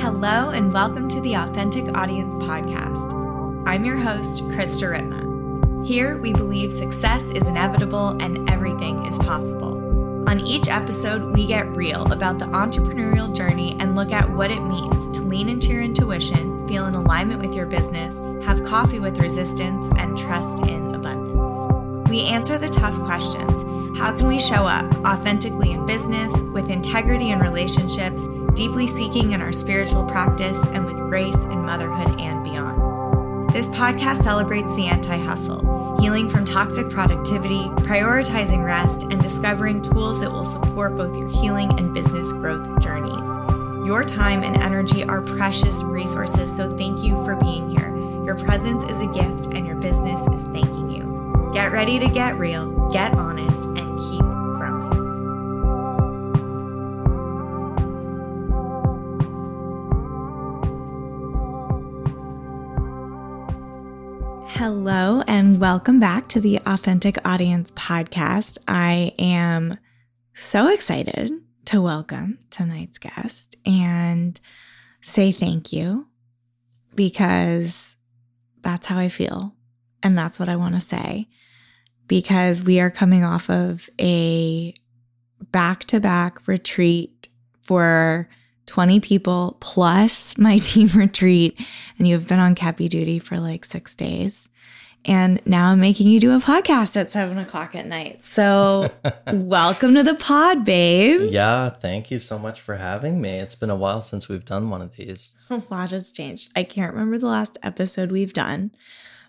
Hello, and welcome to the Authentic Audience Podcast. I'm your host, Krista Ripma. Here, we believe success is inevitable and everything is possible. On each episode, we get real about the entrepreneurial journey and look at what it means to lean into your intuition, feel in alignment with your business, have coffee with resistance, and trust in abundance. We answer the tough questions. How can we show up authentically in business, with integrity in relationships, deeply seeking in our spiritual practice, and with grace in motherhood and beyond. This podcast celebrates the anti hustle, healing from toxic productivity, prioritizing rest, and discovering tools that will support both your healing and business growth journeys. Your time and energy are precious resources, so thank you for being here. Your presence is a gift, and your business is thanking you. Get ready to get real, get honest, and keep growing. Hello, and welcome back to the Authentic Audience Podcast. I am so excited to welcome tonight's guest and say thank you because that's how I feel. And that's what I want to say because we are coming off of a back to back retreat for 20 people plus my team retreat. And you've been on Kepi duty for like six days. And now I'm making you do a podcast at seven o'clock at night. So, welcome to the pod, babe. Yeah, thank you so much for having me. It's been a while since we've done one of these. A lot has changed. I can't remember the last episode we've done,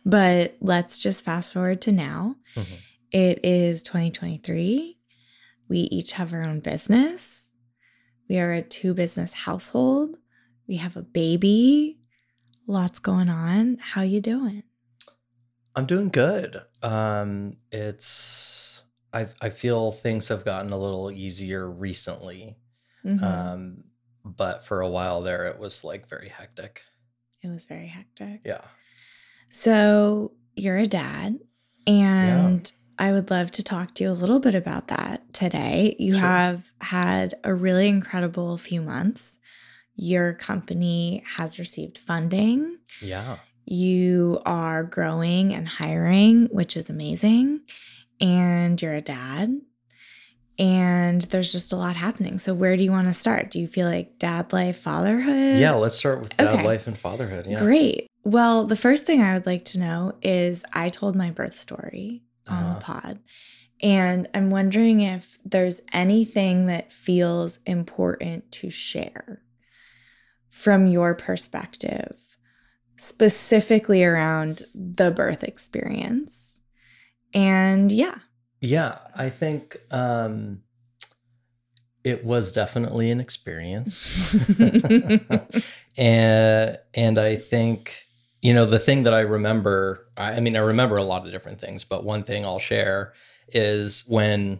but let's just fast forward to now. Mhm. It is 2023. We each have our own business. We are a two business household. We have a baby. Lots going on. How you doing? I'm doing good. Um, it's I I feel things have gotten a little easier recently. Mhm. Um, but for a while there, it was like very hectic. it was very hectic. Yeah. So you're a dad, and I would love to talk to you a little bit about that today. You Sure. have had a really incredible few months. Your company has received funding. Yeah. You are growing and hiring, which is amazing. And you're a dad. And there's just a lot happening. So, where do you want to start? Do you feel like dad life, fatherhood? Yeah. Let's start with dad Okay. life and fatherhood. Yeah. Great. Well, the first thing I would like to know is I told my birth story on the Uh-huh. pod. And I'm wondering if there's anything that feels important to share from your perspective, specifically around the birth experience. And yeah, Yeah, I think um, it was definitely an experience, and and I think you know the thing that I remember. I, I mean, I remember a lot of different things, but one thing I'll share is when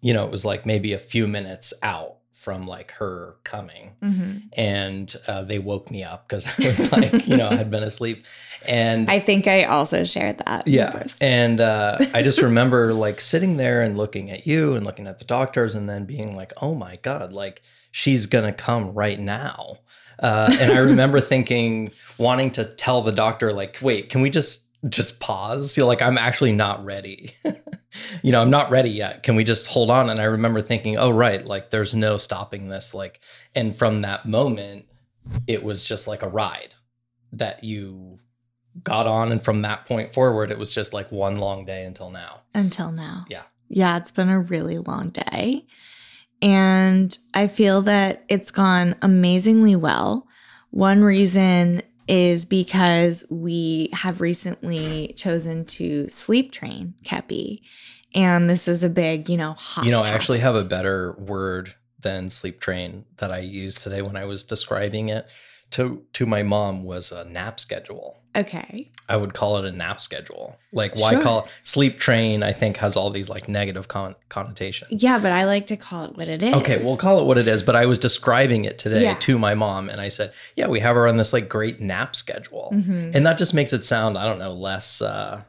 you know it was like maybe a few minutes out from like her coming Mhm. and uh, they woke me up because I was like, you know, I had been asleep. And I think I also shared that. yeah. And uh, I just remember like sitting there and looking at you and looking at the doctors and then being like, oh my God, like she's going to come right now. Uh, and I remember thinking, wanting to tell the doctor, like, wait, can we just just pause? You're like, I'm actually not ready. you know, I'm not ready yet. Can we just hold on? And I remember thinking, oh, right, like there's no stopping this. Like, and from that moment, it was just like a ride that you got on. And from that point forward, it was just like one long day until now. until now. Yeah. Yeah, it's been a really long day. And I feel that it's gone amazingly well. One reason is because we have recently chosen to sleep train Kepi. And this is a big, you know, hot you know, I actually have a better word than sleep train that I used today when I was describing it to to my mom was a nap schedule. Okay. I would call it a nap schedule. Like why Sure. call sleep train? I think has all these like negative con- connotations. Yeah, but I like to call it what it is. Okay, we'll call it what it is. But I was describing it today Yeah. to my mom, and I said, "Yeah, we have her on this like great nap schedule," Mhm. and that just makes it sound I don't know less uh,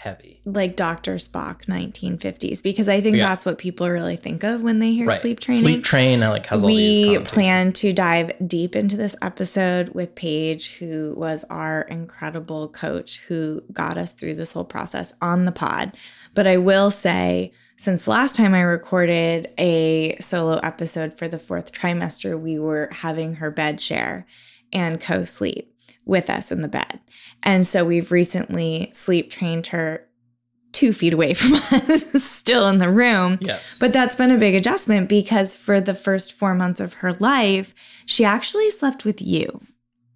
heavy. like Dr. Spock 1950s because I think Yeah. that's what people really think of when they hear right. sleep training. Sleep train like has all these we plan to dive deep into this episode with Paige, who was our incredible coach who got us through this whole process on the pod. But I will say, since last time I recorded a solo episode for the fourth trimester, we were having her bed share and co sleep with us in the bed. And so we've recently sleep trained her two feet away from us, still in the room. Yes. But that's been a big adjustment because for the first four months of her life, she actually slept with you.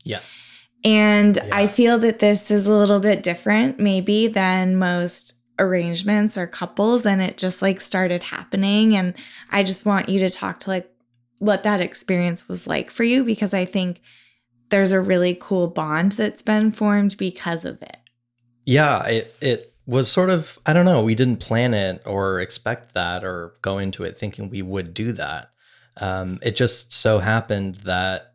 yes. And Yeah. I feel that this is a little bit different, maybe, than most arrangements or couples. And it just like started happening. And I just want you to talk to like what that experience was like for you because I think there's a really cool bond that's been formed because of it. Yeah, it it was sort of I don't know, we didn't plan it or expect that or go into it thinking we would do that. Um, it just so happened that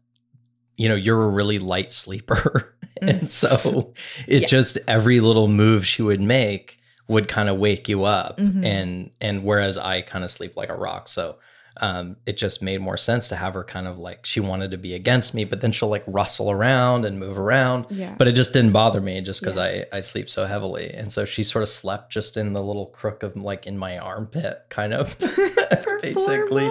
you know, you're a really light sleeper. and so it Yeah. just every little move she would make would kind of wake you up Mhm. and and whereas I kind of sleep like a rock. So um, it just made more sense to have her kind of like she wanted to be against me, but then she'll like rustle around and move around Yeah. but it just didn't bother me just because Yeah. I, I sleep so heavily and so she sort of slept just in the little crook of like in my armpit kind of basically.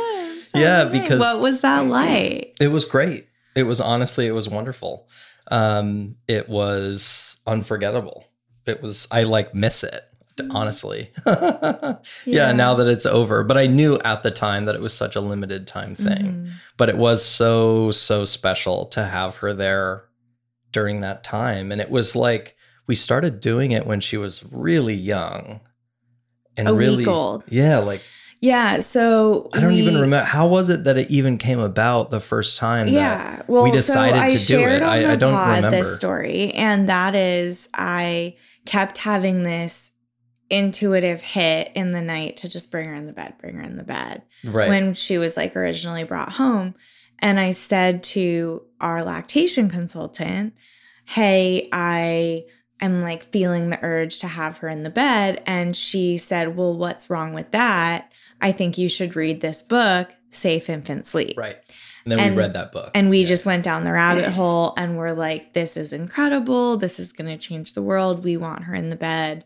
Yeah, because- what was that like? it was great it was honestly it was wonderful um it was unforgettable it was i like miss it honestly yeah. now that it's over but i knew at the time that it was such a limited time thing Mhm. but it was so so special to have her there during that time and it was like we started doing it when she was really young and A really old. yeah like Yeah. So i don't even remember how was it that it even came about the first time that Yeah. Well, we decided so to do it. I- I don't remember. this story, and that is I kept having this intuitive hit in the night to just bring her in the bed, bring her in the bed right when she was like originally brought home. And I said to our lactation consultant, Hey, I am like feeling the urge to have her in the bed. And she said, Well, what's wrong with that? I think you should read this book, Safe Infant Sleep. right and then And- we read that book And we Yeah. just went down the rabbit hole and we're like, this is incredible. This is going to change the world. We want her in the bed.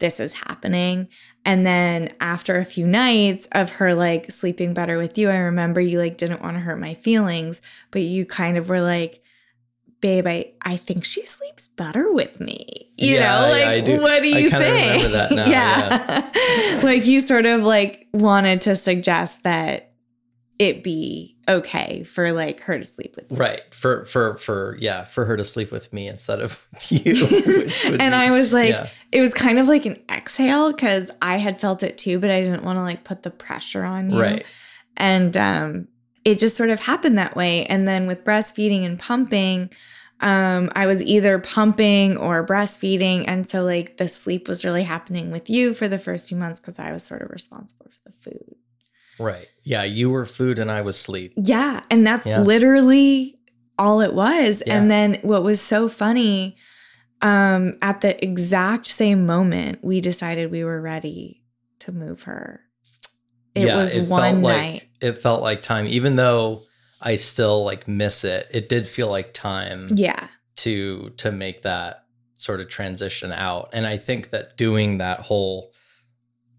This is happening. And then after a few nights of her like sleeping better with you, I remember you like didn't want to hurt my feelings, but you kind of were like, babe, I, I think she sleeps better with me. You Yeah, know, yeah, like, I do. what do you think? remember that now, yeah. like you sort of like wanted to suggest that it be okay for like her to sleep with you. right for for for yeah for her to sleep with me instead of you and be- I was like, yeah. it was kind of like an exhale because I had felt it too, but I didn't want to like put the pressure on you. right And um, it just sort of happened that way. And then with breastfeeding and pumping, um, I was either pumping or breastfeeding. And so, like, the sleep was really happening with you for the first few months because I was sort of responsible for the food. Right yeah you were food and i was sleep Yeah. And that's Yeah. literally all it was. Yeah. And then what was so funny, um, at the exact same moment, we decided we were ready to move her. It yeah, was it one felt night. like it felt like time even though i still like miss it it did feel like time yeah. to to make that sort of transition out and i think that doing that whole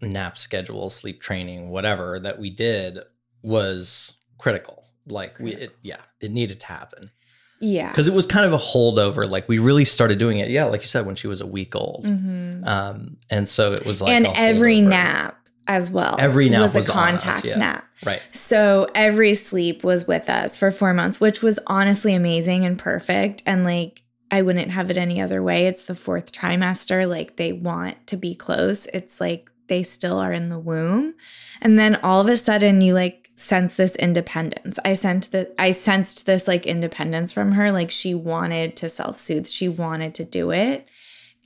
nap schedule sleep training whatever that we did was critical like we it, yeah it needed to happen Yeah. because it was kind of a holdover like we really started doing it yeah like you said when she was a week old Mhm. um and so it was like and every holdover. nap as well. Every nap was, was a us, contact yeah. nap. right So every sleep was with us for four months, which was honestly amazing and perfect. And like, I wouldn't have it any other way. It's the fourth trimester. Like, they want to be close. It's like they still are in the womb. And then all of a sudden, you like sense this independence. I sent that I sensed this like independence from her. Like, she wanted to self soothe, she wanted to do it.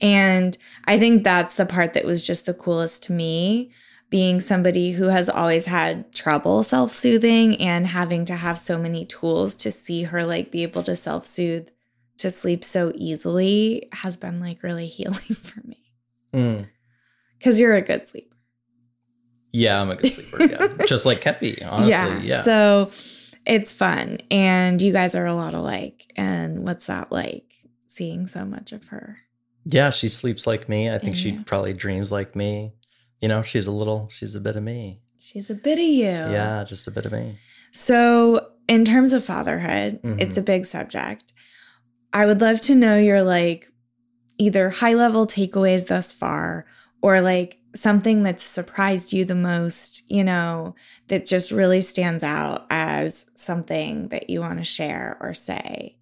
And I think that's the part that was just the coolest to me being somebody who has always had trouble self soothing and having to have so many tools to see her like be able to self soothe to sleep so easily has been like really healing for me. Mm. Because you're a good sleeper. Yeah, I'm a good sleeper. Yeah, just like Kepi. Honestly, yeah. So it's fun. And you guys are a lot alike. And what's that like seeing so much of her? Yeah, she sleeps like me. I think she Yeah. probably dreams like me. You know, she's a little, she's a bit of me. She's a bit of you. Yeah, just a bit of me. So, in terms of fatherhood, Mhm. it's a big subject. I would love to know your like either high level takeaways thus far or like something that's surprised you the most, you know, that just really stands out as something that you want to share or say.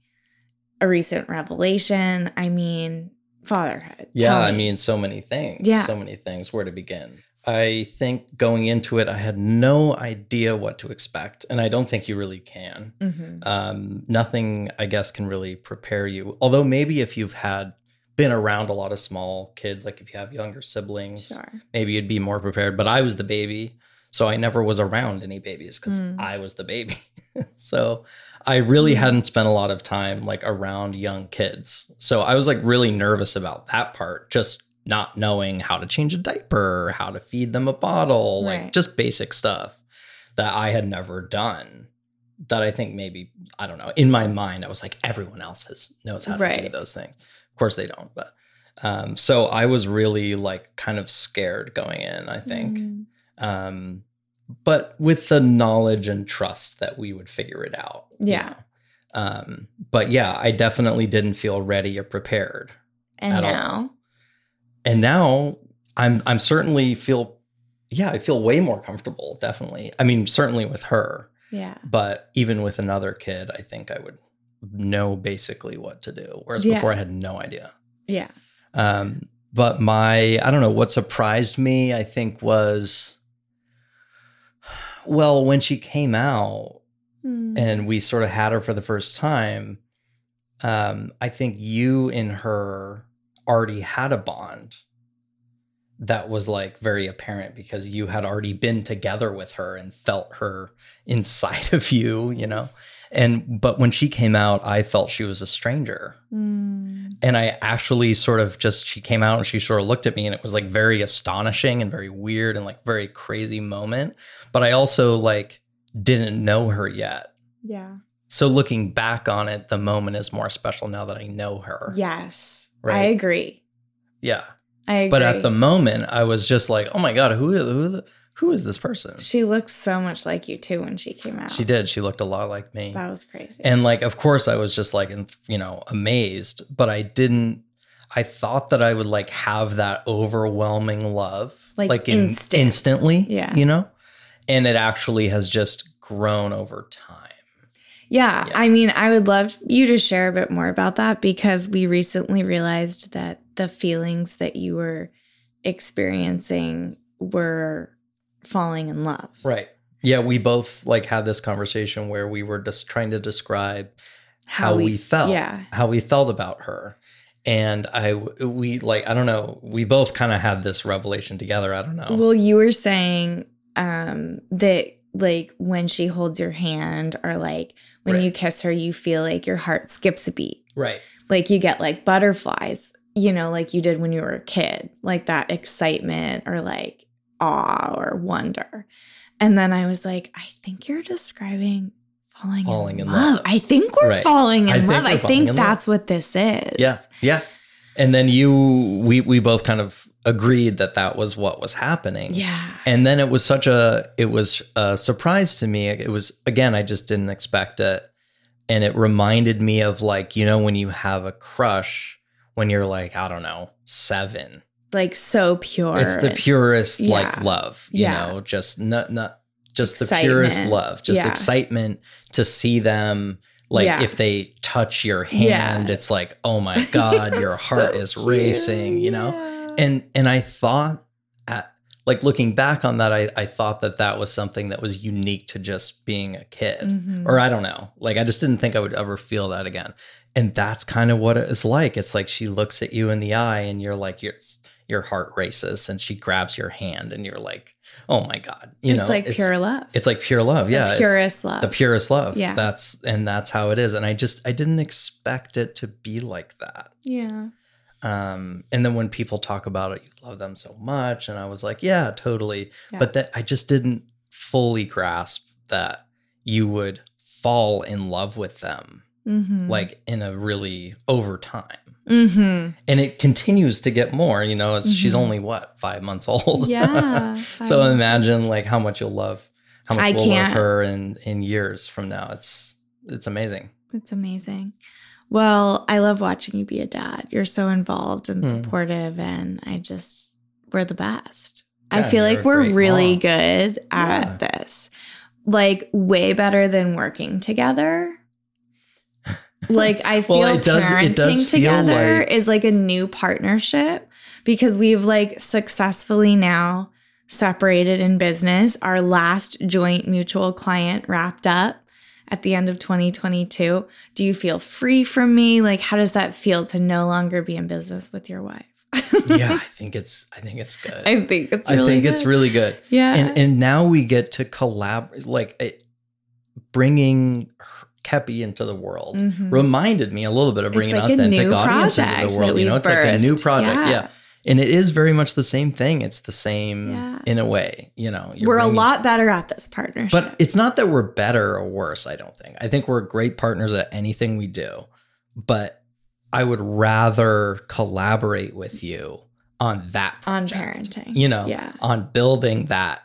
A recent revelation. I mean, fatherhood. Yeah, Tell I mean, so many things. Yeah. So many things. Where to begin? I think going into it, I had no idea what to expect. And I don't think you really can. Mhm. Um, nothing, I guess, can really prepare you. Although, maybe if you've had been around a lot of small kids, like if you have younger siblings, Sure. maybe you'd be more prepared. But I was the baby. So I never was around any babies because Mm. I was the baby. so I really Mm. hadn't spent a lot of time like around young kids. So I was like really nervous about that part, just not knowing how to change a diaper, how to feed them a bottle, like just basic stuff that I had never done. That I think maybe, I don't know, in my mind, I was like, everyone else has, knows how to do those things. Of course they don't, but um, so I was really like kind of scared going in, I think Mm. um, but with the knowledge and trust that we would figure it out. you Yeah. know. Um, but yeah, I definitely didn't feel ready or prepared. And At all. now, And now I'm I'm certainly feel yeah, I feel way more comfortable, definitely. I mean, certainly with her, yeah. but even with another kid, I think I would know basically what to do. Whereas Yeah. before I had no idea. Yeah. Um, but my, I don't know, what surprised me, I think, was, well, when she came out Mm. and we sort of had her for the first time, um, I think you and her already had a bond that was like very apparent because you had already been together with her and felt her inside of you, you know? And, but when she came out, I felt she was a stranger Mm. and I actually sort of just she came out and she sort of looked at me and it was like very astonishing and very weird and like very crazy moment. But I also like didn't know her yet. Yeah. So looking back on it, the moment is more special now that I know her. Yes. Right? I agree. Yeah. I agree. But at the moment, I was just like, oh my God, who is who, the- who is this person? she looks so much like you too when she came out. She did. She looked a lot like me. That was crazy. And like, of course, I was just like, in- you know, amazed, but I didn't. I thought that I would like have that overwhelming love, Like in, instant. instantly, Yeah. you know, and it actually has just grown over time. yeah, Yeah. I mean, I would love you to share a bit more about that because we recently realized that the feelings that you were experiencing were falling in love. Right. Yeah, we both like had this conversation where we were just trying to describe how, we, felt, Yeah. how we felt about her. And I, we like, I don't know, we both kind of had this revelation together. I don't know. Well, you were saying um that like when she holds your hand or like when Right. you kiss her you feel like your heart skips a beat. right. Like you get like butterflies, you know, like you did when you were a kid, like that excitement or like awe or wonder. And then I was like, I think you're describing falling, Falling in, in love. love. I think we're Right. falling in I love. I think in love. that's what this is. Yeah, yeah. And then you, we, we both kind of agreed that that was what was happening. Yeah. And then it was such a, it was a surprise to me. It was again, I just didn't expect it, and it reminded me of like you know when you have a crush when you're like I don't know seven. Like so pure. It's the purest like Yeah. love, you Yeah. know, just not not just the purest love, just Yeah. excitement to see them. Like if they touch your hand, it's like, oh my god, your So heart is racing, you know. And and I thought, at like looking back on that, I I thought that that was something that was unique to just being a kid, Mhm. or I don't know, like I just didn't think I would ever feel that again. And that's kind of what it is like. It's like she looks at you in the eye, and you're like, your your heart races, and she grabs your hand, and you're like, oh my god, you it's know, like pure love. It's like pure love, yeah, the it's purest love. the purest love. Yeah. that's and that's how it is. And I just I didn't expect it to be like that. yeah. Um, and then when people talk about it, you love them so much. And I was like, yeah, totally. Yeah. But that I just didn't fully grasp that you would fall in love with them Mm-hmm. like in a really over time. Mm-hmm. And it continues to get more, you know, as she's only what, five months old. Yeah. so imagine like how much you'll love how much I we'll love can't. her in in years from now. It's it's amazing. It's amazing. Well, I love watching you be a dad. You're so involved and Hmm. supportive, and I just, we're the best. I feel like we're really mom. good at Yeah. this. Like, way better than working together. Like, I feel Well, it does- parenting it does feel together like- is like a new partnership because we've like successfully now separated in business. Our last joint mutual client wrapped up at the end of 2022. Do you feel free from me? Like, how does that feel to no longer be in business with your wife? yeah, I think it's I think it's good. I think it's I really think it's really good. yeah. And and now we get to collab like it, bringing her- Kepi into the world Mhm. reminded me a little bit of bringing like authentic audience into the world. You know, it's like a new project. Yeah. Yeah. And it is very much the same thing. It's the same Yeah. in a way, you know. you're We're a lot better at this partnership. But it's not that we're better or worse, I don't think. I think we're great partners at anything we do. But I would rather collaborate with you on that on parenting. You know, Yeah. on building that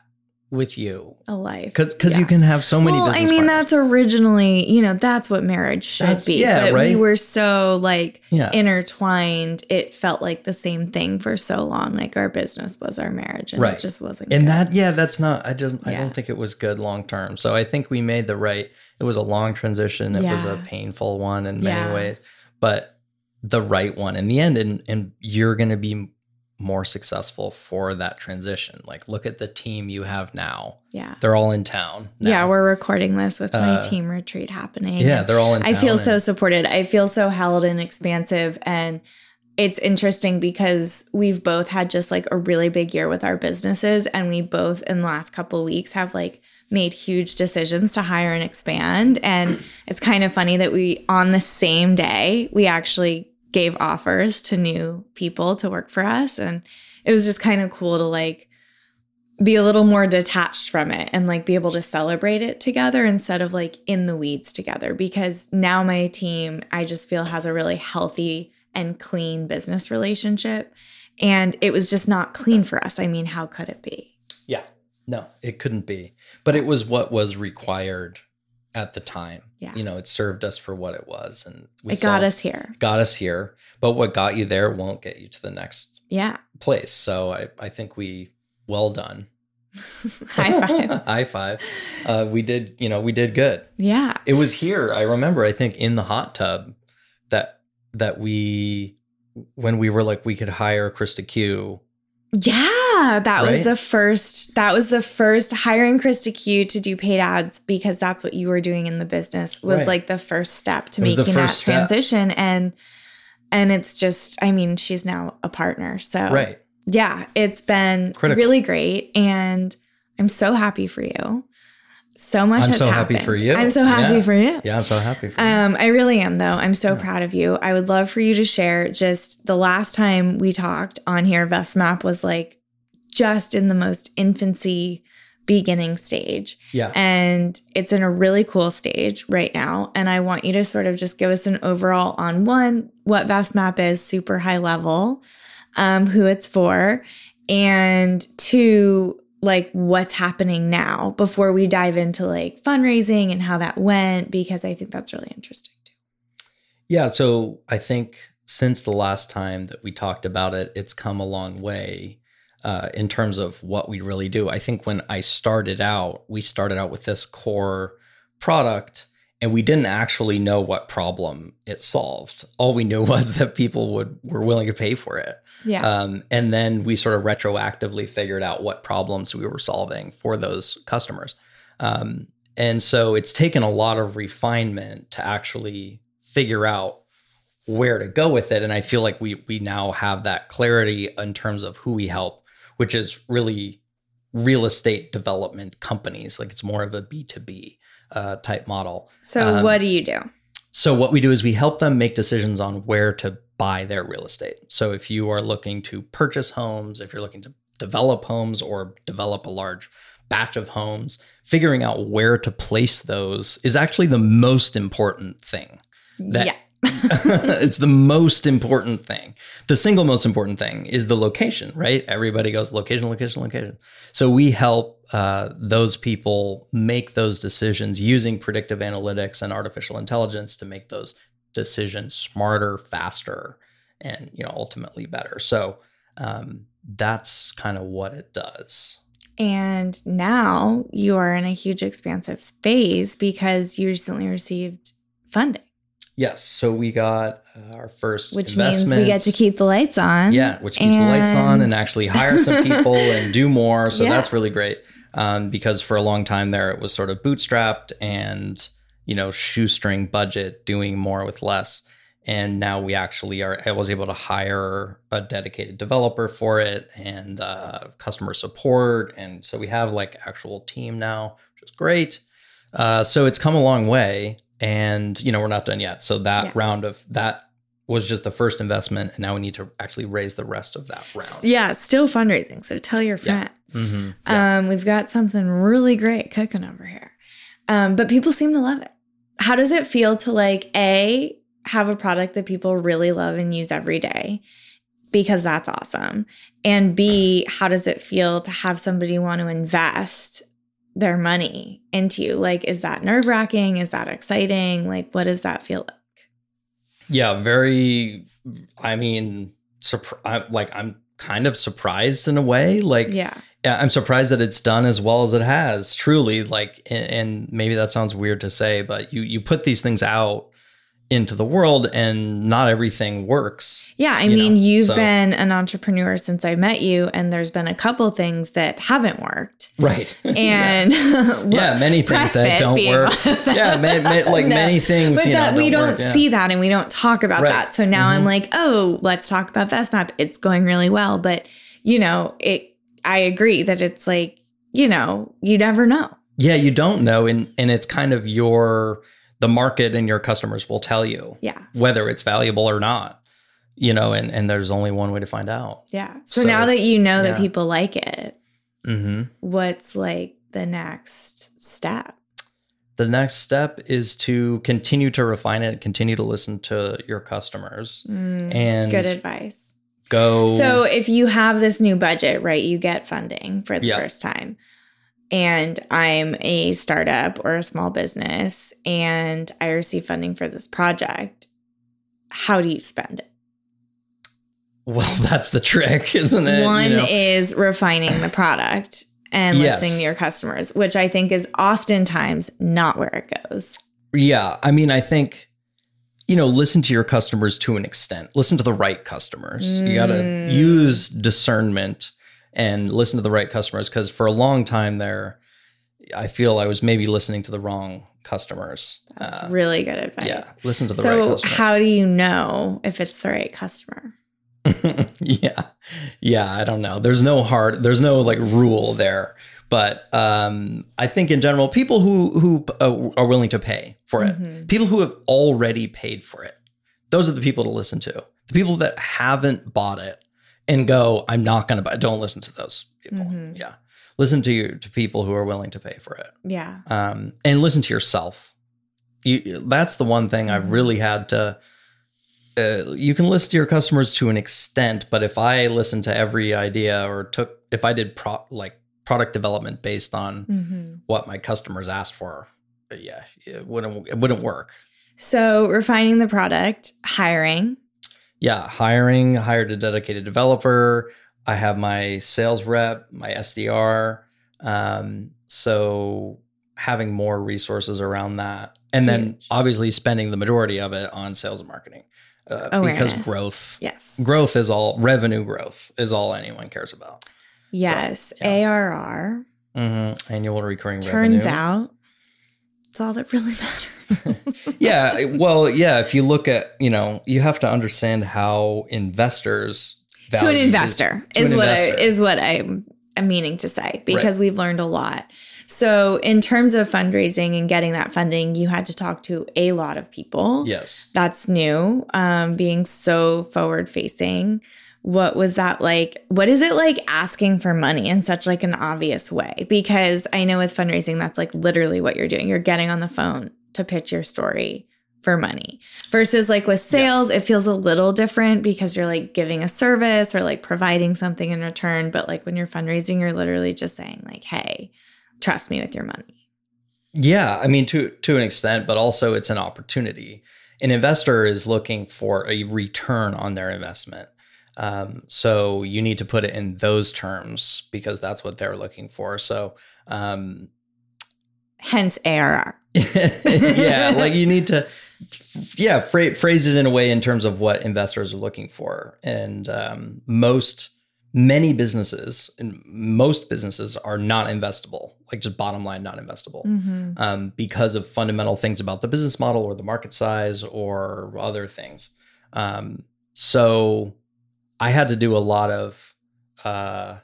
with you. A life. Because because Yeah. you can have so many well, I mean, partners. that's originally, you know, that's what marriage should That's- be. yeah, but we were so like yeah. intertwined. It felt like the same thing for so long. Like our business was our marriage, and Right. it just wasn't. and good. that yeah, that's not I don't I don't think it was good long term. So I think we made the right it was a long transition. It was a painful one in many Yeah. ways. But the right one in the end and and you're gonna be more successful for that transition. Like look at the team you have now. yeah, They're all in town. now. yeah. We're recording this with my Uh, team retreat happening. yeah, they're all in I feel so supported. I feel so held and expansive. And it's interesting because we've both had just like a really big year with our businesses. And we both, in the last couple of weeks, have like made huge decisions to hire and expand. And it's kind of funny that we, on the same day, we actually gave offers to new people to work for us. And it was just kind of cool to like, be a little more detached from it and like be able to celebrate it together instead of like in the weeds together because now my team I just feel has a really healthy and clean business relationship and it was just not clean for us. I mean, how could it be? Yeah. No, it couldn't be. But it was what was required at the time. Yeah. You know, it served us for what it was and we it got us here. got us here. But what got you there won't get you to the next Yeah. place. So I, I think we well done. High five. High five. Uh, we did, you know, we did good. yeah. It was here. I remember, I think in the hot tub that that we when we were like we could hire Krista Q. Yeah, that was the first. That was the first hiring Krista Q to do paid ads because that's what you were doing in the business was Right. like the first step to It making that step. transition and and it's just I mean she's now a partner so Right. yeah it's been Critical. really great and I'm so happy for you so much I'm has so happy for you. I'm so happy Yeah. for you Yeah, I'm so happy for you. um, I really am, though. I'm so Yeah. proud of you. I would love for you to share just the last time we talked on here, VestMap was like just in the most infancy beginning stage. yeah. And it's in a really cool stage right now. And I want you to sort of just give us an overall on one, what VestMap is, super high level, um, who it's for, and two, like what's happening now before we dive into like fundraising and how that went, because I think that's really interesting too. Yeah, so I think since the last time that we talked about it, it's come a long way uh, in terms of what we really do. I think when I started out, we started out with this core product and we didn't actually know what problem it solved. All we knew was that people would were willing to pay for it. Yeah. Um, and then we sort of retroactively figured out what problems we were solving for those customers. Um, and so it's taken a lot of refinement to actually figure out where to go with it. And I feel like we we now have that clarity in terms of who we help, which is really real estate development companies. Like it's more of a B2B uh, type model. so um, what do you do? So what we do is we help them make decisions on where to buy their real estate. So if you are looking to purchase homes, if you're looking to develop homes or develop a large batch of homes, figuring out where to place those is actually the most important thing. That yeah. it's the most important thing. The single most important thing is the location, right? Everybody goes location, location, location. So we help uh, those people make those decisions using predictive analytics and artificial intelligence to make those decisions smarter, faster, and you know ultimately better. So um, that's kind of what it does. And now you are in a huge expansive phase because you recently received funding. Yes. So we got uh, our first, which means we get to keep the lights on. Yeah, which keeps the lights on and And- actually hire some people and do more. So Yeah. that's really great. Um, because for a long time there, it was sort of bootstrapped and you know shoestring budget, doing more with less. And now we actually are. I was able to hire a dedicated developer for it and uh, customer support, and so we have like actual team now, which is great. Uh, so it's come a long way, and you know we're not done yet. So that Yeah. round of that was just the first investment, and now we need to actually raise the rest of that round. Yeah, still fundraising. So tell your Yeah. friends. Mm-hmm. Um, we've got something really great cooking over here. Um, but people seem to love it. How does it feel to like A, have a product that people really love and use every day? Because that's awesome. And B, how does it feel to have somebody want to invest their money into you? Like, is that nerve wracking? Is that exciting? Like, what does that feel like? yeah, very. I mean, surpri- like I'm kind of surprised in a way. Like, Yeah. Yeah, I'm surprised that it's done as well as it has. Truly, like, and, and maybe that sounds weird to say, but you you put these things out into the world, and not everything works. Yeah, I You mean, know, you've so- been an entrepreneur since I met you, and there's been a couple things that haven't worked. Right. And yeah, many things that don't work. one of them. Yeah, ma- ma- like No. many things. but you know, that we don't work, yeah. see that and we don't talk about Right. that. So now I'm Mhm. like, oh, let's talk about VestMap. It's going really well. But you know, it I agree that it's like, you know, you never know. Yeah, you don't know, and and it's kind of your the market and your customers will tell you Yeah. whether it's valuable or not. You know, and and there's only one way to find out. Yeah. So, So now that you know that people like it, hmm what's like the next step? The next step is to continue to refine it, continue to listen to your customers, Mm, and good advice. go. So if you have this new budget, right, you get funding for the Yeah. first time. And I'm a startup or a small business and I receive funding for this project. How do you spend it? well, that's the trick, isn't it? You One know? is refining the product and Yes. listening to your customers, which I think is oftentimes not where it goes. Yeah, I mean, I think you know, listen to your customers to an extent. Listen to the right customers. You got to Mm. use discernment and listen to the right customers because for a long time there, I feel I was maybe listening to the wrong customers. That's Uh, really good advice. yeah, listen to the so right customers. how do you know if it's the right customer? yeah, yeah. I don't know. There's no hard. There's no like rule there. But um, I think in general, people who who uh, are willing to pay for it, Mhm. people who have already paid for it, those are the people to listen to. The people that haven't bought it and go, I'm not going to buy. Don't listen to those people. Mhm. Yeah, listen to you to people who are willing to pay for it, Yeah. um, and listen to yourself. You, that's the one thing I've Mhm. really had to. Uh, you can listen to your customers to an extent, but if I listened to every idea or took, if I did pro, like product development based on hmm what my customers asked for, yeah, it wouldn't it wouldn't work. So refining the product, hiring. Yeah, hiring, hired a dedicated developer. I have my sales rep, my SDR. Um, so having more resources around that, and then obviously spending the majority of it on sales and marketing, uh, because growth, Yes. growth is all revenue growth is all anyone cares about. Yes. yeah. ARR. Mm-hmm. Annual recurring revenue. Turns revenue. out it's all that really matters. yeah well yeah if you look at you know you have to understand how investors to an investor to is an what investor. I is what I'm, I'm meaning to say because we've learned a lot. So, in terms of fundraising and getting that funding, you had to talk to a lot of people. Yes. That's new, um, being so forward facing. What was that like? What is it like asking for money in such like an obvious way? Because I know with fundraising, that's like literally what you're doing. You're getting on the phone to pitch your story for money versus like with sales yeah. it feels a little different because you're like giving a service or like providing something in return but like when you're fundraising you're literally just saying like hey trust me with your money yeah i mean to to an extent but also it's an opportunity an investor is looking for a return on their investment um, so you need to put it in those terms because that's what they're looking for so um, hence arr yeah like you need to yeah, fra- phrase it in a way in terms of what investors are looking for. And um, most, many businesses and most businesses are not investable, like just bottom line, not investable mm-hmm. um, because of fundamental things about the business model or the market size or other things. Um, so I had to do a lot of, uh,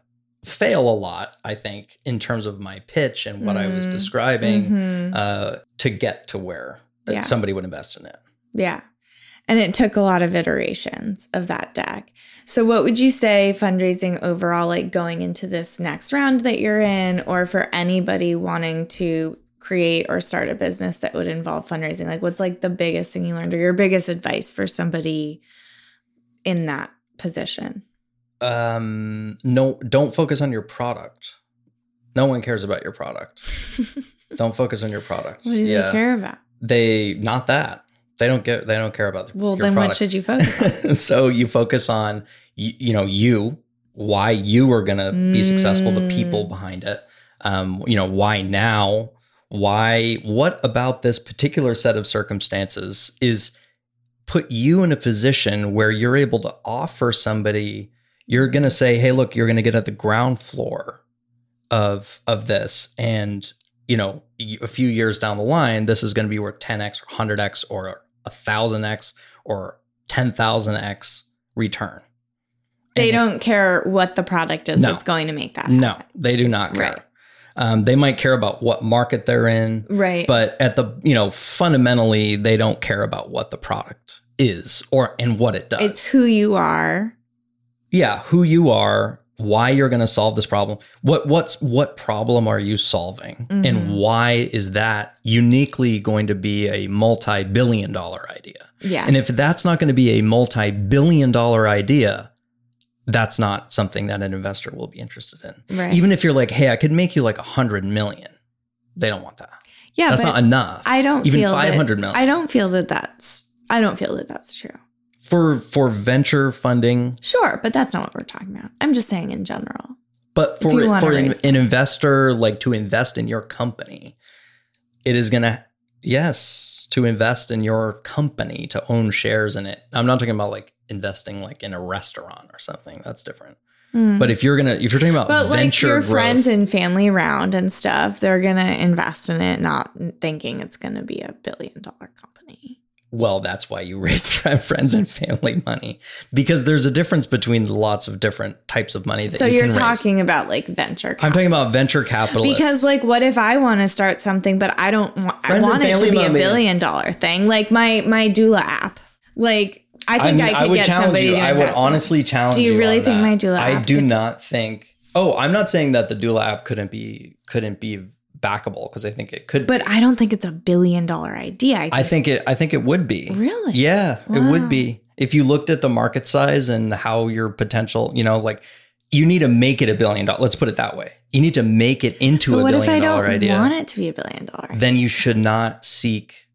fail a lot, I think, in terms of my pitch and what mm-hmm. I was mm-hmm. describing mm-hmm. uh, to get to where yeah. somebody would invest in it. Yeah. And it took a lot of iterations of that deck. So, what would you say fundraising overall, like going into this next round that you're in, or for anybody wanting to create or start a business that would involve fundraising? Like, what's like the biggest thing you learned or your biggest advice for somebody in that position? Um, no, don't focus on your product. No one cares about your product. don't focus on your product. What do yeah. they care about? they not that they don't get they don't care about the well then product. what should you focus on so you focus on you, you, know you why you are going to mm. be successful the people mm. behind it um, you know why now why what about this particular set of circumstances is put you in a position where you're able to offer somebody you're going to say hey look you're going to get at the ground floor of of this and you know, a few years down the line, this is going to be worth 10x or 100x or 1000x or 10,000x return. They and don't care what the product is no, that's going to make that. Happen. No, they do not care. Right. Um, they might care about what market they're in, right? But at the you know fundamentally, they don't care about what the product is or and what it does. It's who you are. Yeah, who you are why you're going to solve this problem. What what's what problem are you solving mm-hmm. and why is that uniquely going to be a multi-billion dollar idea? Yeah. And if that's not going to be a multi-billion dollar idea, that's not something that an investor will be interested in. Right. Even if you're like, "Hey, I could make you like a 100 million." They don't want that. Yeah, that's not enough. I don't even feel 500 that, million. I don't feel that that's I don't feel that that's true for for venture funding. Sure, but that's not what we're talking about. I'm just saying in general. But for for an, an investor like to invest in your company, it is going to yes, to invest in your company, to own shares in it. I'm not talking about like investing like in a restaurant or something. That's different. Mm. But if you're gonna, if you're talking about but venture like your growth, friends and family round and stuff, they're gonna invest in it, not thinking it's gonna be a billion dollar company well, that's why you raise friends and family money because there's a difference between lots of different types of money. That so you are talking raise. about like venture. Capital. I'm talking about venture capital because like, what if I want to start something, but I don't want I want it to be a billion dollar thing, like my my doula app. Like I think I, mean, I could I get somebody. You. I would honestly challenge. You. Do you, you really think that. my doula? App? I do could- not think. Oh, I'm not saying that the doula app couldn't be couldn't be backable because I think it could. But be. I don't think it's a billion dollar idea. I think, I think it. I think it would be. Really? Yeah, wow. it would be if you looked at the market size and how your potential. You know, like you need to make it a billion dollars. Let's put it that way. You need to make it into but a billion dollar idea. If you want it to be a billion dollar? Then you should not seek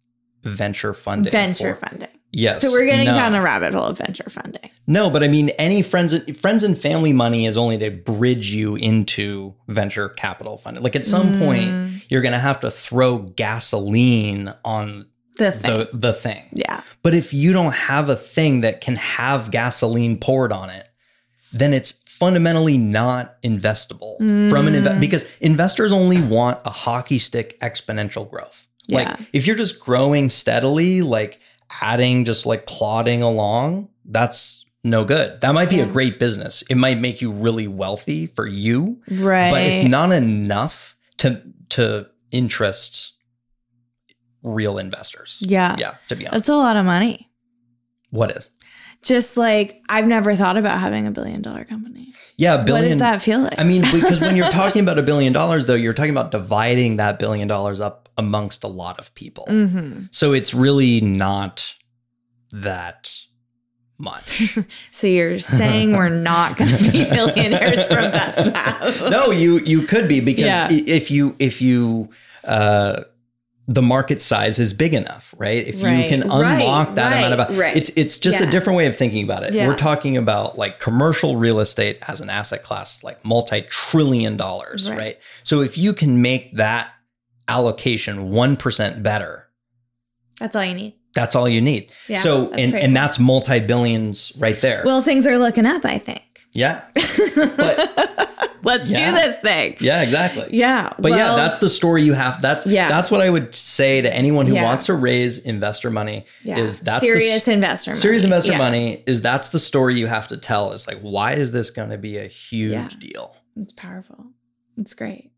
venture funding. Venture for, funding. Yes. So we're getting no. down a rabbit hole of venture funding. No, but I mean, any friends, friends and family money is only to bridge you into venture capital funding. Like at some mm. point, you're going to have to throw gasoline on the thing. The, the thing. Yeah. But if you don't have a thing that can have gasoline poured on it, then it's fundamentally not investable mm. from an inve- because investors only want a hockey stick exponential growth. Like yeah. if you're just growing steadily, like adding, just like plodding along, that's no good. That might be yeah. a great business. It might make you really wealthy for you. Right. But it's not enough to to interest real investors. Yeah. Yeah, to be honest. That's a lot of money. What is? Just like I've never thought about having a billion dollar company. Yeah, a billion. what does that feel like? I mean, because when you're talking about a billion dollars, though, you're talking about dividing that billion dollars up amongst a lot of people. hmm So it's really not that much. So you're saying we're not going to be billionaires from Best Math? no, you you could be because Yeah. if you if you uh the market size is big enough, right? If Right, you can right, unlock that amount of right, right. it's it's just Yeah. a different way of thinking about it. Yeah. We're talking about like commercial real estate as an asset class, like multi-trillion dollars, Right. right? So if you can make that allocation 1% better, That's all you need. that's all you need. Yeah, so and and cool. that's multi-billions right there. Well, things are looking up, I think. yeah. But Let's Yeah. do this thing. yeah, exactly. Yeah. But yeah, that's the story you have. That's Yeah. that's what I would say to anyone who Yeah. wants to raise investor money. yeah. Is that's serious the, investor money. serious investor Yeah. money? Is that's the story you have to tell? Is like why is this going to be a huge deal? It's powerful. It's great.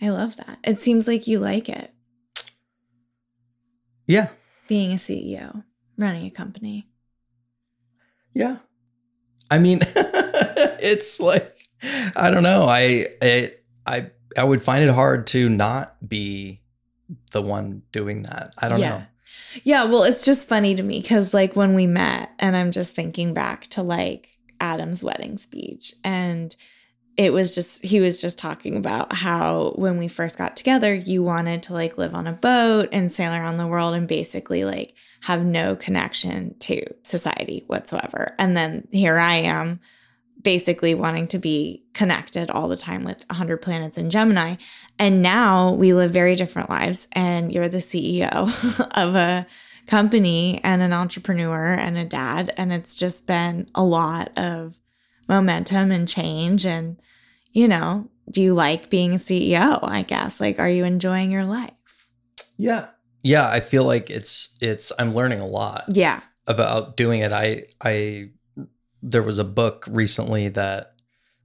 I love that. It seems like you like it Yeah, being a CEO, running a company. yeah. I mean, it's like I don't know. I I I I would find it hard to not be the one doing that. I don't Yeah. know. Yeah, well, it's just funny to me because, like, when we met, and I'm just thinking back to like Adam's wedding speech, and it was just, he was just talking about how when we first got together, you wanted to like live on a boat and sail around the world and basically like have no connection to society whatsoever. And then here I am basically wanting to be connected all the time with 100 planets in Gemini. And now we live very different lives. And you're the CEO of a company and an entrepreneur and a dad. And it's just been a lot of momentum and change. And, you know, do you like being a CEO? I guess. Like, are you enjoying your life? Yeah, yeah. I feel like it's it's. I'm learning a lot. Yeah. about doing it. I I there was a book recently that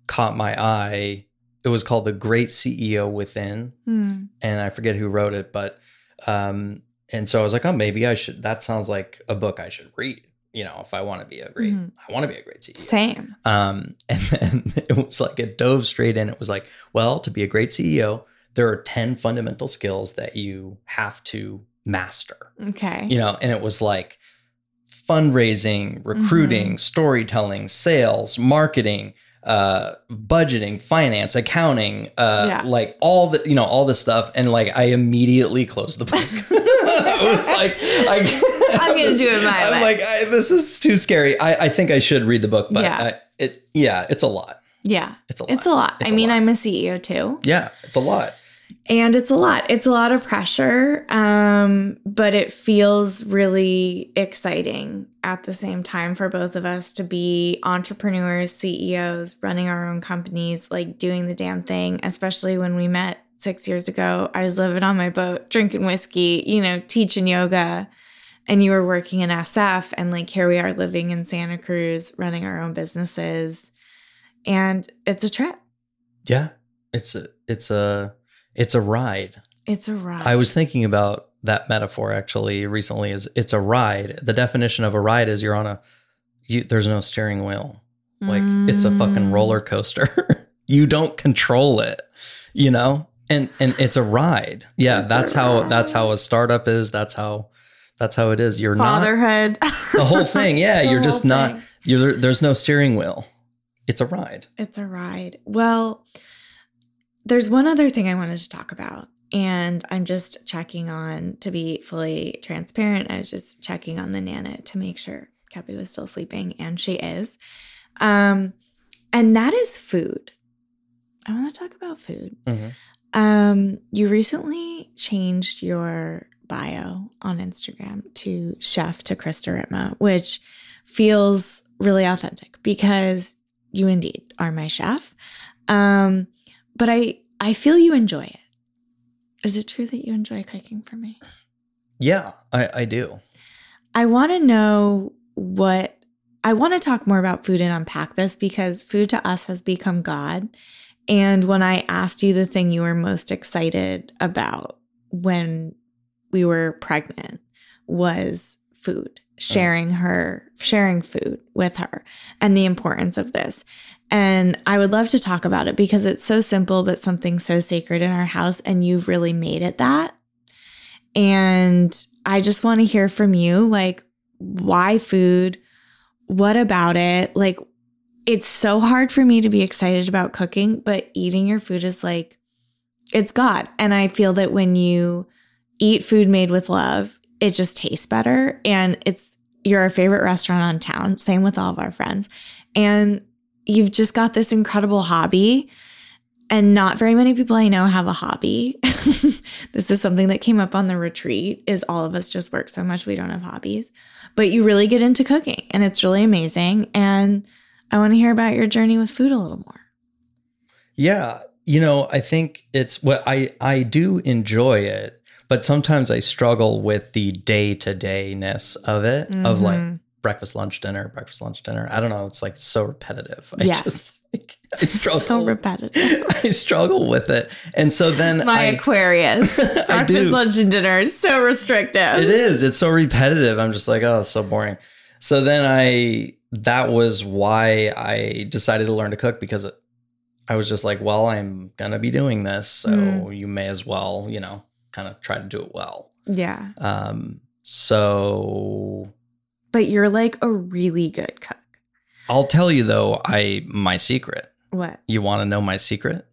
caught my eye. It was called The Great CEO Within, Hmm. and I forget who wrote it, but um and so I was like, oh, maybe I should. That sounds like a book I should read. You know, if I want to be a great, Mhm. I want to be a great CEO. Same. Um, and then it was like it dove straight in. It was like, well, to be a great CEO, there are ten fundamental skills that you have to master Okay. you know, and it was like fundraising, recruiting, Mm-hmm. storytelling, sales, marketing, uh, budgeting, finance, accounting, uh, Yeah. like all the, you know, all this stuff. And like, I immediately closed the book. I was like, I, I'm gonna do it my I'm way. like, I, this is too scary. I, I think I should read the book, but Yeah. I, it, yeah, it's a lot. Yeah. It's a lot. It's a lot. It's I a mean, lot. I'm a CEO too. Yeah, it's a lot. And it's a lot. It's a lot of pressure. Um, but it feels really exciting at the same time for both of us to be entrepreneurs, CEOs, running our own companies, like doing the damn thing, especially when we met six years ago. I was living on my boat, drinking whiskey, you know, teaching yoga. And you were working in SF, and like here we are living in Santa Cruz, running our own businesses. And it's a trip. Yeah, it's a, it's a, it's a ride. It's a ride. I was thinking about that metaphor actually recently. Is it's a ride? The definition of a ride is you're on a, you, there's no steering wheel. Like it's a fucking Mm. roller coaster. you don't control it, you know. And and it's a ride. Yeah, It's that's how ride. that's how a startup is. That's how that's how it is. You're not fatherhood. the whole thing. Yeah, you're just whole not. You're there's no steering wheel. It's a ride. It's a ride. Well, there's one other thing I wanted to talk about. And I'm just checking on to be fully transparent. I was just checking on the Nana to make sure Kepi was still sleeping, and she is. Um, and that is food. I want to talk about food. Mhm. Um, you recently changed your bio on Instagram to chef to Krista Ripma, which feels really authentic because you indeed are my chef. Um, but I I feel you enjoy it. Is it true that you enjoy cooking for me? Yeah, I I do. I want to know what I want to talk more about food and unpack this because food to us has become God. And when I asked you the thing you were most excited about when we were pregnant was food, mm. sharing her, sharing food with her, and the importance of this. And I would love to talk about it because it's so simple, but something so sacred in our house. And you've really made it that. And I just want to hear from you like, why food? What about it? Like, it's so hard for me to be excited about cooking, but eating your food is like, it's God. And I feel that when you eat food made with love, it just tastes better. And it's, you're our favorite restaurant on town. Same with all of our friends. And you've just got this incredible hobby. And not very many people I know have a hobby. this is something that came up on the retreat is all of us just work so much we don't have hobbies. But you really get into cooking and it's really amazing. And I want to hear about your journey with food a little more. Yeah, you know, I think it's what I I do enjoy it, but sometimes I struggle with the day-to-dayness of it of like Mhm. breakfast, lunch, dinner, breakfast, lunch, dinner. I don't know, it's like so repetitive. I Yes. just like, I struggle. So repetitive. I struggle with it. And so then My I Aquarius. Breakfast, do. lunch, and dinner is so restrictive. It is. It's so repetitive. I'm just like, oh, it's so boring. So then I, that was why I decided to learn to cook because I was just like, well, I'm going to be doing this. So Mm. you may as well, you know, kind of try to do it well. Yeah. Um, so But you're like a really good cook. I'll tell you though, I, my secret, What? you want to know my secret?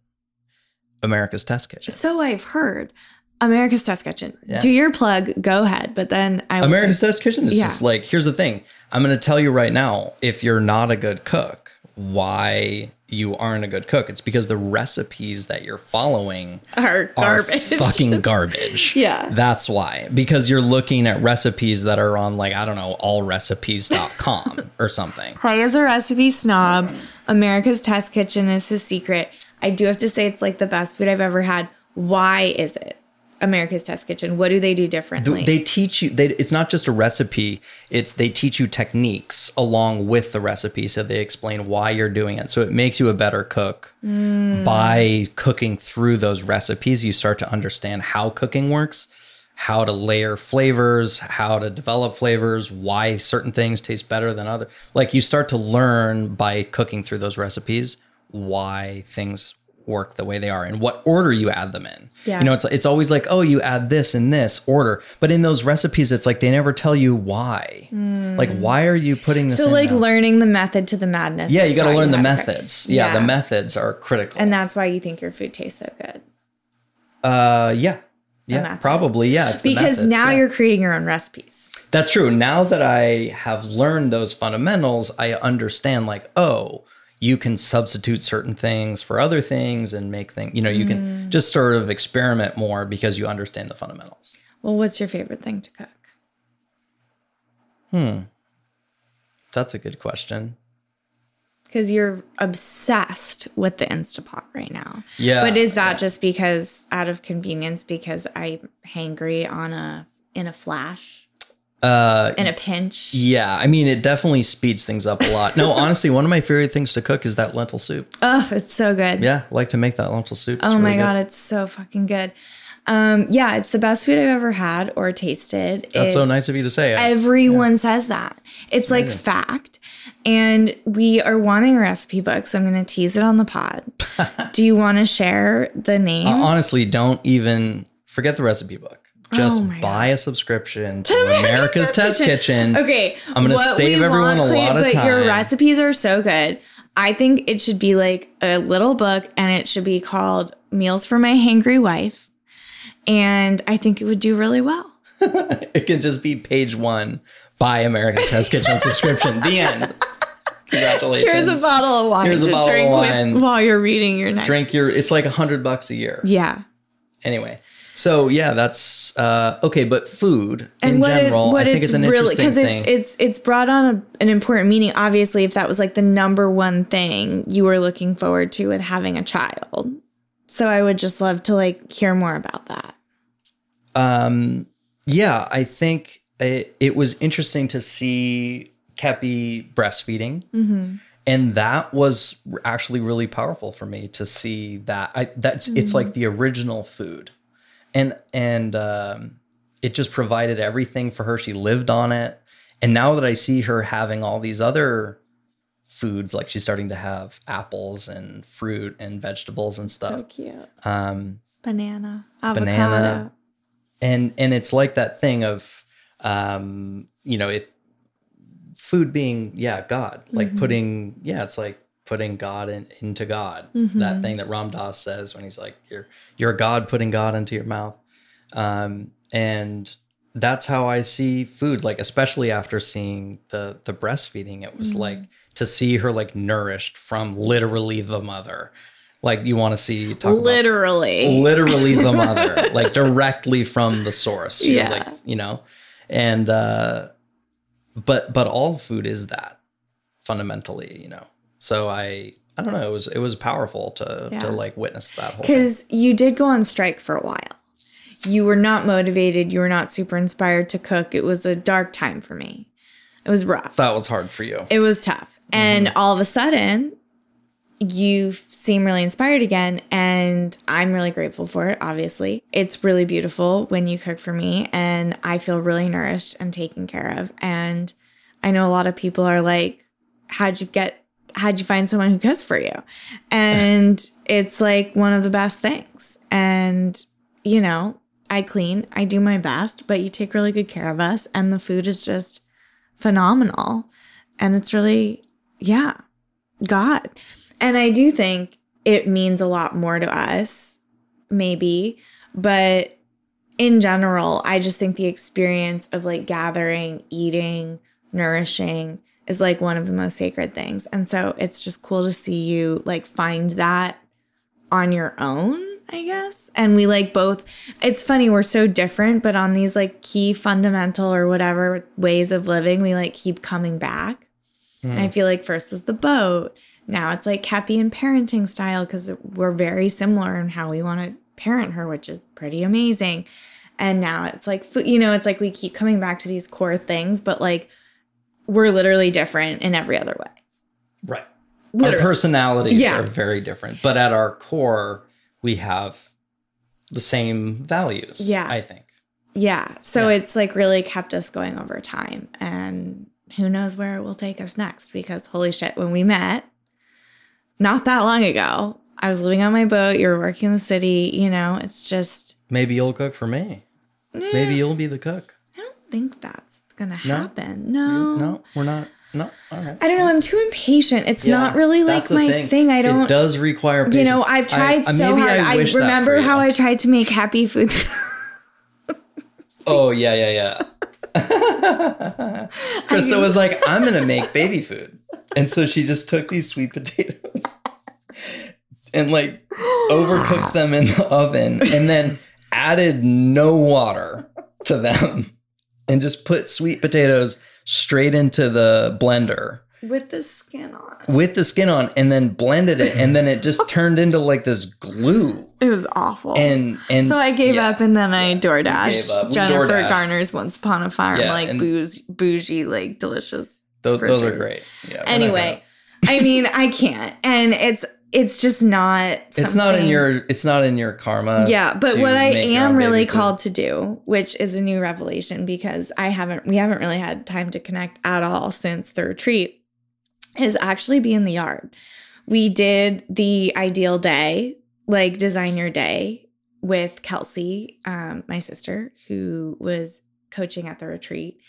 America's Test Kitchen. So I've heard America's Test Kitchen. Yeah. Do your plug. Go ahead. But then I America's Test Kitchen is Yeah. just like, here's the thing. I'm going to tell you right now if you're not a good cook, why you aren't a good cook. It's because the recipes that you're following are are garbage. fucking garbage. Yeah. That's why. Because you're looking at recipes that are on, like, I don't know, allrecipes.com or something. Clay is a recipe snob. America's Test Kitchen is his secret. I do have to say it's like the best food I've ever had. Why is it America's Test Kitchen? What do they do differently? They teach you. They, it's not just a recipe. It's they teach you techniques along with the recipe. So they explain why you're doing it. So it makes you a better cook mm. by cooking through those recipes. You start to understand how cooking works, how to layer flavors, how to develop flavors, why certain things taste better than other. Like you start to learn by cooking through those recipes why things work the way they are and what order you add them in. You know, it's it's always like, oh, you add this in this order, but in those recipes, it's like they never tell you why. Like, why are you putting this? so like now? learning the method to the madness. yeah, you got to learn the how to cook. methods. Yeah, the methods are critical. And that's why you think your food tastes so good. uh, yeah, yeah, probably, yeah. It's Because methods, now yeah. you're creating your own recipes. That's true. Now that I have learned those fundamentals, I understand like, oh, you can substitute certain things for other things and make things, you know, you Mm. can just sort of experiment more because you understand the fundamentals. Well, what's your favorite thing to cook? Hmm. That's a good question. Because you're obsessed with the Instapot right now. Yeah. But is that just because out of convenience because I'm hangry on a in a flash, uh in a pinch? yeah, I mean it definitely speeds things up a lot. No, honestly, one of my favorite things to cook is that lentil soup. Oh, it's so good. Yeah, I like to make that lentil soup. It's Oh my really good. god, it's so fucking good. Um, yeah, it's the best food I've ever had or tasted. That's so nice of you to say. I- Everyone says that. It's like fact. And we are wanting a recipe book, so I'm going to tease it on the pod. Do you want to share the name? honestly, don't even forget the recipe book. Just Oh buy a subscription to America's Test Kitchen. Okay, I'm gonna what save everyone a lot of but your recipes are so good. I think it should be like a little book, and it should be called "Meals for My Hangry Wife," and I think it would do really well. It can just be page one. Buy America's Test Kitchen subscription. The end. Congratulations. Here's a bottle of wine Here's a bottle of wine. with while you're reading your next. Drink your. It's like a hundred bucks a year. Yeah. Anyway, so yeah, that's uh, okay. But food and in what general, it, what I think it's an really interesting because thing. it's it's it's brought on a, an important meaning. Obviously, if that was like the number one thing you were looking forward to with having a child, so I would just love to like hear more about that. Um, yeah, I think it, it was interesting to see Kepi breastfeeding. Mm-hmm. and that was actually really powerful for me to see that I that's it's like the original food. And and um it just provided everything for her. She lived on it. And now that I see her having all these other foods, like she's starting to have apples and fruit and vegetables and stuff. So cute. Um, Banana, avocado. Banana. and and it's like that thing of um you know if food being yeah god like Mhm. putting yeah it's like putting god in, into god Mhm. that thing that ram dass says when he's like you're you're a god putting god into your mouth um and that's how i see food like especially after seeing the the breastfeeding it was Mhm. like to see her like nourished from literally the mother like you want to see talk about Literally. literally the mother, like directly from the source. She was Yeah. like, you know, and uh but but all food is that fundamentally, you know. So I I don't know, it was it was powerful to Yeah. to like witness that whole. Because you did go on strike for a while. You were not motivated. You were not super inspired to cook. It was a dark time for me. It was rough. That was hard for you. It was tough. And mm-hmm. all of a sudden, you seem really inspired again. And I'm really grateful for it, obviously. It's really beautiful when you cook for me, and I feel really nourished and taken care of. And I know a lot of people are like, How'd you get, how'd you find someone who cooks for you? And it's like one of the best things. And, you know, I clean, I do my best, but you take really good care of us, and the food is just phenomenal. And it's really, yeah, God. And I do think it means a lot more to us, maybe, but in general, I just think the experience of like gathering, eating, nourishing is like one of the most sacred things. And so it's just cool to see you like find that on your own, I guess. And we like both, it's funny, we're so different, but on these like key fundamental or whatever ways of living, we like keep coming back. And I hmm. feel like first was the boat. Now it's like happy and parenting style because we're very similar in how we want to parent her, which is pretty amazing. And now it's like, food, you know, it's like we keep coming back to these core things, but like we're literally different in every other way. Right. Our personalities Yeah. are very different, but at our core, we have the same values. Yeah. I think. Yeah. So Yeah. it's like really kept us going over time. And who knows where it will take us next because holy shit, when we met not that long ago, I was living on my boat, you were working in the city, you know, it's just Maybe you'll cook for me. eh, Maybe you'll be the cook. I don't think that's gonna happen. No. No, we're not. No. All right. I don't know. I'm too impatient. It's Yeah, not really like my thing. I don't It does require patience. you know, I've tried I- uh, so hard. I, that remember how. I tried to make happy food. Oh yeah, yeah, yeah. Krista was like, "I'm gonna make baby food," and so she just took these sweet potatoes and like overcooked them in the oven, and then added no water to them, and just put sweet potatoes straight into the blender with the skin on. with the skin on, and then blended it, and then it just turned into like this glue. It was awful. And and so I gave yeah. up and then I gave DoorDashed up. We Jennifer DoorDashed. Garner's Once Upon a Farm, Yeah, like booze, bougie, like delicious. Those, those are great. Yeah. Anyway, I mean, I can't, and it's it's just not. it's not in your it's not in your karma yeah but what i am really called to do which is a new revelation because i haven't we haven't really had time to connect at all since the retreat is actually be in the yard we did the ideal day like design your day with kelsey um, my sister who was coaching at the retreat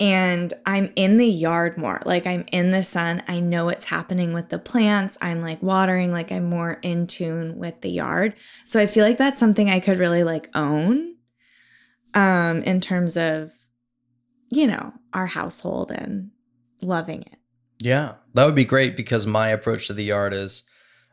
and I'm in the yard more. Like I'm in the sun. I know what's happening with the plants. I'm like watering, like I'm more in tune with the yard. So I feel like that's something I could really like own um in terms of you know, our household and loving it. yeah that would be great because my approach to the yard is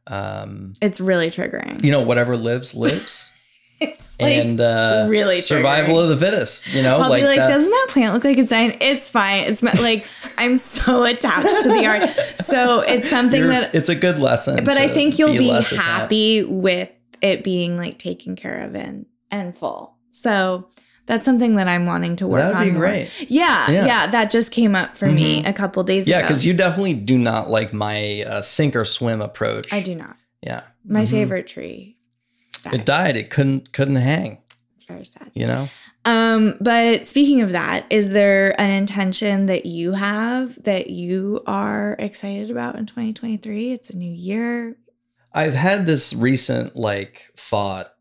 um It's really triggering. you know whatever lives lives It's like and uh really survival triggering. of the fittest you know I'll be like, that- doesn't that plant look like it's dying? It's fine. It's like I'm so attached to the yard. So it's something you're- that it's a good lesson but I think you'll be, attached. happy with it being like taken care of and and full. So That's something that I'm wanting to work That'd on. be more. great. Yeah, yeah, Yeah. that just came up for me Mhm. a couple days Yeah, ago. because you definitely do not like my uh, sink or swim approach. I do not. Yeah. My Mhm. favorite tree. Died. It died. It couldn't couldn't hang. It's very sad. You know. Um, but speaking of that, is there an intention that you have that you are excited about in 2023? It's a new year. I've had this recent like thought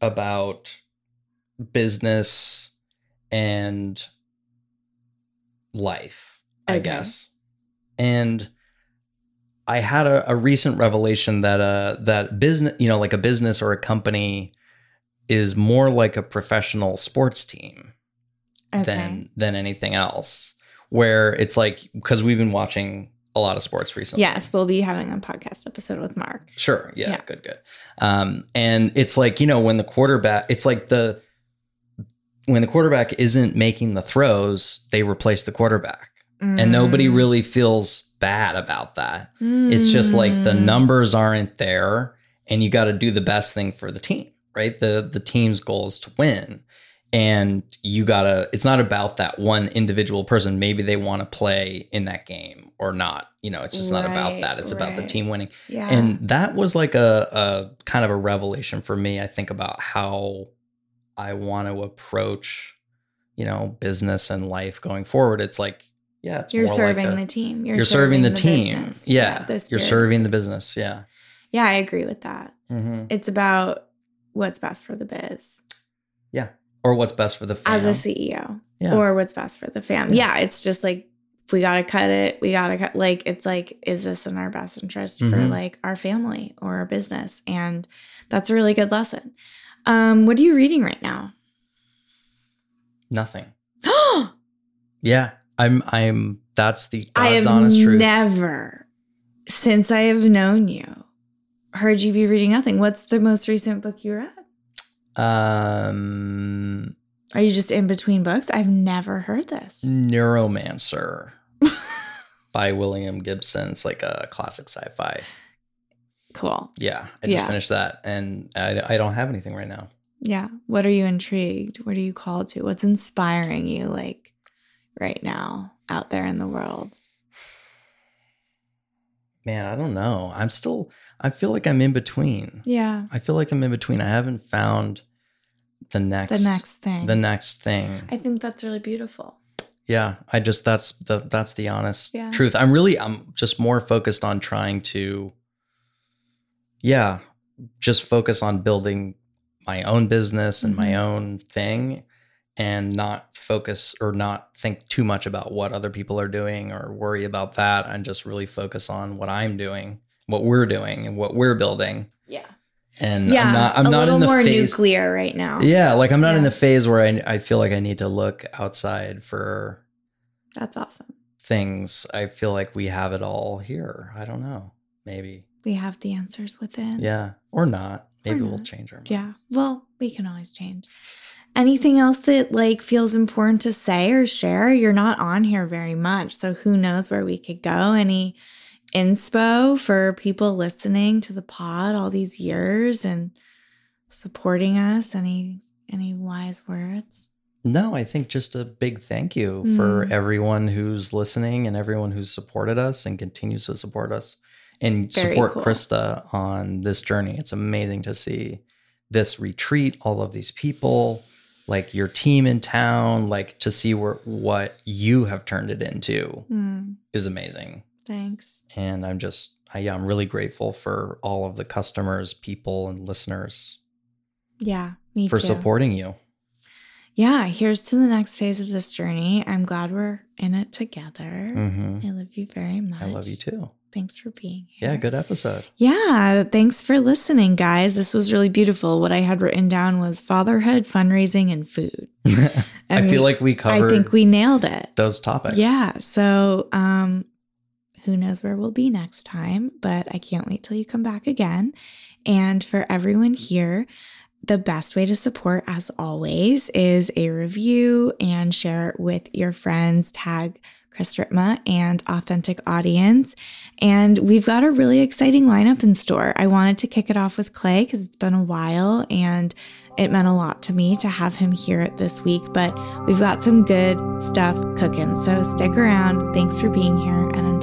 about business and life, I guess. And I had a, a recent revelation that uh that business, you know, like a business or a company is more like a professional sports team Okay. than than anything else. Where it's like because we've been watching a lot of sports recently. yes, we'll be having a podcast episode with Mark. Sure. Yeah, Yeah. Good. Good. Um, and it's like you know when the quarterback, it's like the when the quarterback isn't making the throws, they replace the quarterback, and nobody Mm. really feels bad about that. It's just like the Mm. numbers aren't there, and you got to do the best thing for the team, right? the The team's goal is to win, and you gotta. It's not about that one individual person. Maybe they want to play in that game or not. You know, it's just not about that. It's about the team winning. Yeah. And that was like a, a kind of a revelation for me. I think about how I want to approach, you know, business and life going forward. It's like, yeah, it's you're serving like a- the team. you're, serving, the, team. business. Yeah, the you're serving the business. Yeah. Yeah, I agree with that. hmm It's about what's best for the biz Yeah. Or what's best for the fam. as a CEO, Yeah. or what's best for the fam. Yeah. Yeah, it's just like if we gotta cut it. We gotta cut. Like it's like, is this in our best interest for Mhm. like our family or our business? And that's a really good lesson. Um, what are you reading right now? Nothing. Oh yeah. I'm. I'm. That's the I have honest truth. never, since I have known you, heard you be reading nothing. What's the most recent book you read? um, Are you just in between books? I've never heard this. Neuromancer by William Gibson. It's like a classic sci-fi. Cool. Yeah, I just Yeah. finished that, and I, I don't have anything right now. Yeah. What are you intrigued? What are you called to? What's inspiring you like right now out there in the world? Man, I don't know. I'm still. I feel like I'm in between. Yeah. I feel like I'm in between. I haven't found the next. The next thing. The next thing. I think that's really beautiful. yeah, I just that's the that's the honest Yeah. truth. I'm really I'm just more focused on trying to. Yeah, just focus on building my own business and my Mhm. own thing, and not focus or not think too much about what other people are doing or worry about that, and just really focus on what I'm doing, what we're doing, and what we're building. Yeah. And yeah. I'm not I'm a not little in the more phase. nuclear right now. Yeah, like I'm not in the phase where I I feel like I need to look outside for That's awesome. things. I feel like we have it all here. I don't know. Maybe. We have the answers within. Yeah. Or not. Maybe we'll change our mind. Yeah. Well, we can always change. Anything else that like feels important to say or share? You're not on here very much, so who knows where we could go? Any inspo for people listening to the pod all these years and supporting us? Any any wise words? No, I think just a big thank you for Mm. everyone who's listening and everyone who's supported us and continues to support us and Very support cool. Krista on this journey. It's amazing to see this retreat, all of these people, like your team in town, like to see where what you have turned it into Hmm, is amazing. thanks. And I'm just I, yeah, I'm really grateful for all of the customers, people and listeners Yeah, me for too. supporting you. Yeah, here's to the next phase of this journey. I'm glad we're in it together. hmm I love you very much. I love you too. Thanks for being here. Yeah, good episode. Yeah, thanks for listening, guys. This was really beautiful. What I had written down was fatherhood, fundraising, and food. I And feel like we covered I think we nailed it. those topics. Yeah. So, um, who knows where we'll be next time, but I can't wait till you come back again. And for everyone here, the best way to support, as always, is a review and share it with your friends. Tag Krista Ripma and Authentic Audience. And we've got a really exciting lineup in store. I wanted to kick it off with Clay because it's been a while and it meant a lot to me to have him here this week, but we've got some good stuff cooking. So stick around. Thanks for being here. And